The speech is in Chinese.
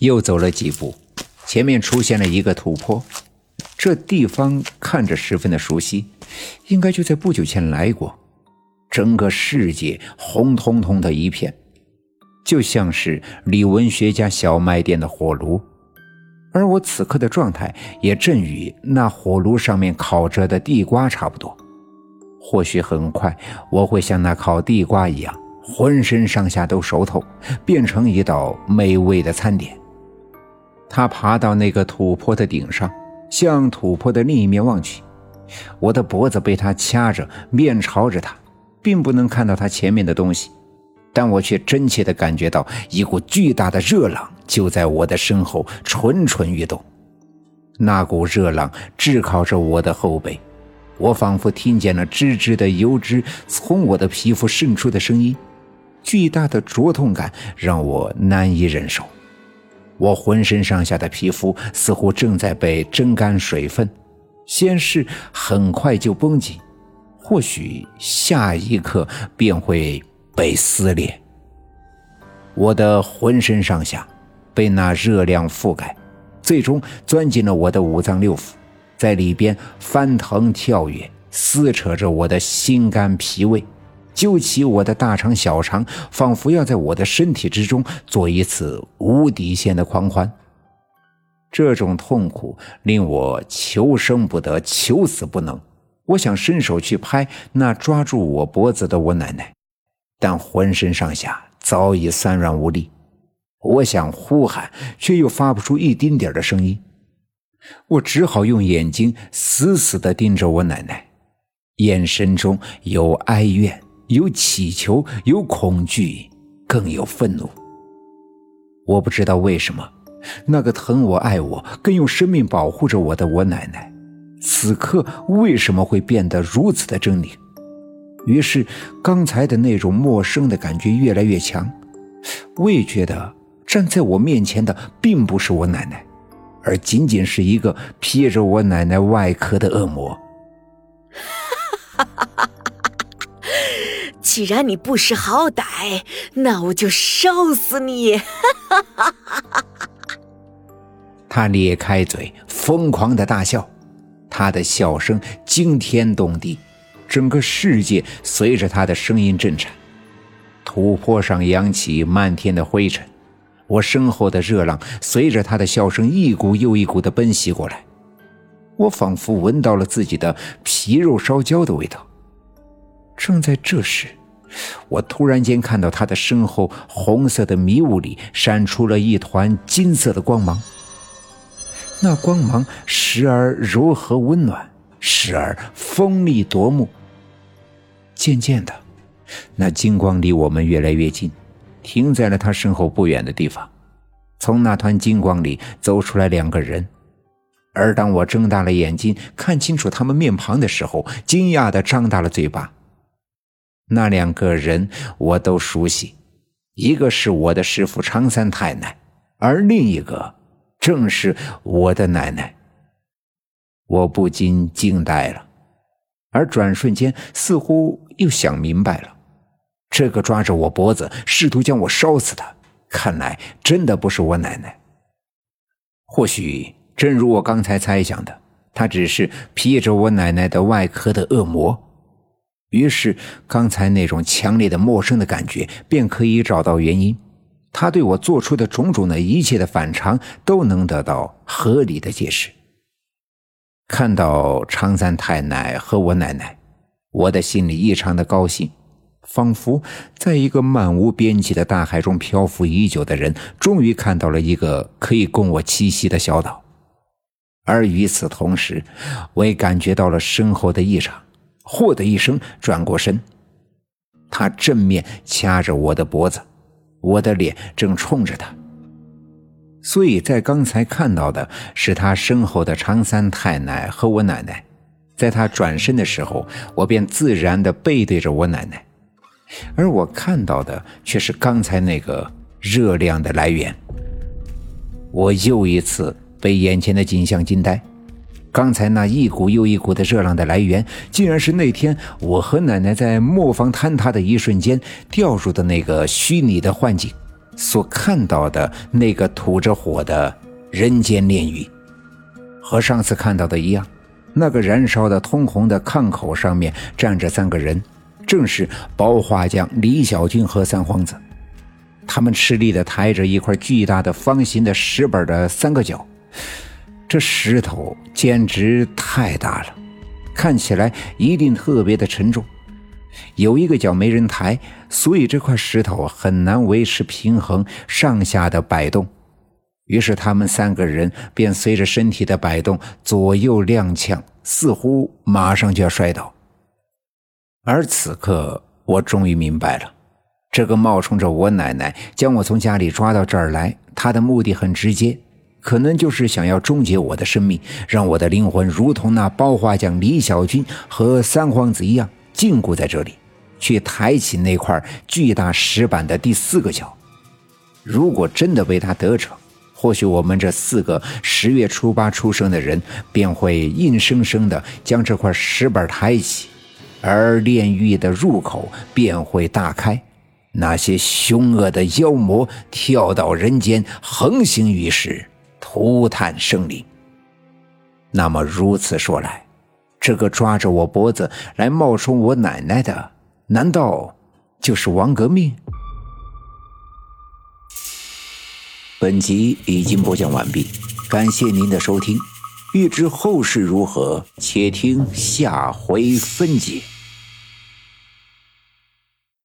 又走了几步，前面出现了一个土坡。这地方看着十分的熟悉，应该就在不久前来过。整个世界红彤彤的一片，就像是李文学家小卖店的火炉。而我此刻的状态也正与那火炉上面烤着的地瓜差不多。或许很快我会像那烤地瓜一样，浑身上下都熟透，变成一道美味的餐点。他爬到那个土坡的顶上，向土坡的另一面望去。我的脖子被他掐着，面朝着他，并不能看到他前面的东西，但我却真切地感觉到一股巨大的热浪就在我的身后蠢蠢欲动。那股热浪炙烤着我的后背，我仿佛听见了吱吱的油脂从我的皮肤渗出的声音，巨大的灼痛感让我难以忍受。我浑身上下的皮肤似乎正在被蒸干水分，先是很快就绷紧，或许下一刻便会被撕裂。我的浑身上下被那热量覆盖，最终钻进了我的五脏六腑，在里边翻腾跳跃，撕扯着我的心肝脾胃。揪起我的大肠小肠，仿佛要在我的身体之中做一次无底线的狂欢。这种痛苦令我求生不得，求死不能。我想伸手去拍那抓住我脖子的我奶奶，但浑身上下早已酸软无力。我想呼喊，却又发不出一丁点的声音。我只好用眼睛死死地盯着我奶奶，眼神中有哀怨。有乞求，有恐惧，更有愤怒。我不知道为什么，那个疼我、爱我、更用生命保护着我的我奶奶，此刻为什么会变得如此的狰狞？于是，刚才的那种陌生的感觉越来越强。我也觉得站在我面前的并不是我奶奶，而仅仅是一个披着我奶奶外壳的恶魔。哈哈哈！既然你不识好歹，那我就烧死你！他咧开嘴，疯狂的大笑，他的笑声惊天动地，整个世界随着他的声音震颤。土坡上扬起漫天的灰尘，我身后的热浪随着他的笑声一股又一股的奔袭过来，我仿佛闻到了自己的皮肉烧焦的味道。正在这时。我突然间看到他的身后红色的迷雾里闪出了一团金色的光芒，那光芒时而柔和温暖，时而锋利夺目。渐渐的，那金光离我们越来越近，停在了他身后不远的地方。从那团金光里走出来两个人，而当我睁大了眼睛看清楚他们面庞的时候，惊讶的张大了嘴巴。那两个人我都熟悉，一个是我的师傅常三太奶，而另一个正是我的奶奶。我不禁惊呆了，而转瞬间似乎又想明白了：这个抓着我脖子试图将我烧死的，看来真的不是我奶奶。或许正如我刚才猜想的，他只是披着我奶奶的外壳的恶魔。于是，刚才那种强烈的陌生的感觉便可以找到原因。他对我做出的种种的一切的反常都能得到合理的解释。看到常三太奶和我奶奶，我的心里异常的高兴，仿佛在一个漫无边际的大海中漂浮已久的人，终于看到了一个可以供我栖息的小岛。而与此同时，我也感觉到了身后的异常。嚯的一声，转过身，他正面掐着我的脖子，我的脸正冲着他，所以在刚才看到的是他身后的常三太奶和我奶奶，在他转身的时候，我便自然的背对着我奶奶，而我看到的却是刚才那个热量的来源。我又一次被眼前的景象惊呆。刚才那一股又一股的热浪的来源，竟然是那天我和奶奶在磨坊坍塌的一瞬间掉入的那个虚拟的幻境。所看到的那个吐着火的人间炼狱，和上次看到的一样。那个燃烧的通红的炕口上面站着三个人，正是包画匠李小军和三皇子。他们吃力地抬着一块巨大的方形的石板的三个角，这石头简直太大了，看起来一定特别的沉重。有一个脚没人抬，所以这块石头很难维持平衡，上下的摆动。于是他们三个人便随着身体的摆动左右踉跄，似乎马上就要摔倒。而此刻，我终于明白了。这个冒充着我奶奶将我从家里抓到这儿来，她的目的很直接，可能就是想要终结我的生命，让我的灵魂如同那包画匠李小军和三皇子一样禁锢在这里，去抬起那块巨大石板的第四个角。如果真的被他得逞，或许我们这四个十月初八出生的人便会硬生生的将这块石板抬起，而炼狱的入口便会大开。那些凶恶的妖魔跳到人间，横行于世，涂炭生灵。那么如此说来，这个抓着我脖子来冒充我奶奶的，难道就是王革命？本集已经播讲完毕，感谢您的收听。欲知后事如何，且听下回分解。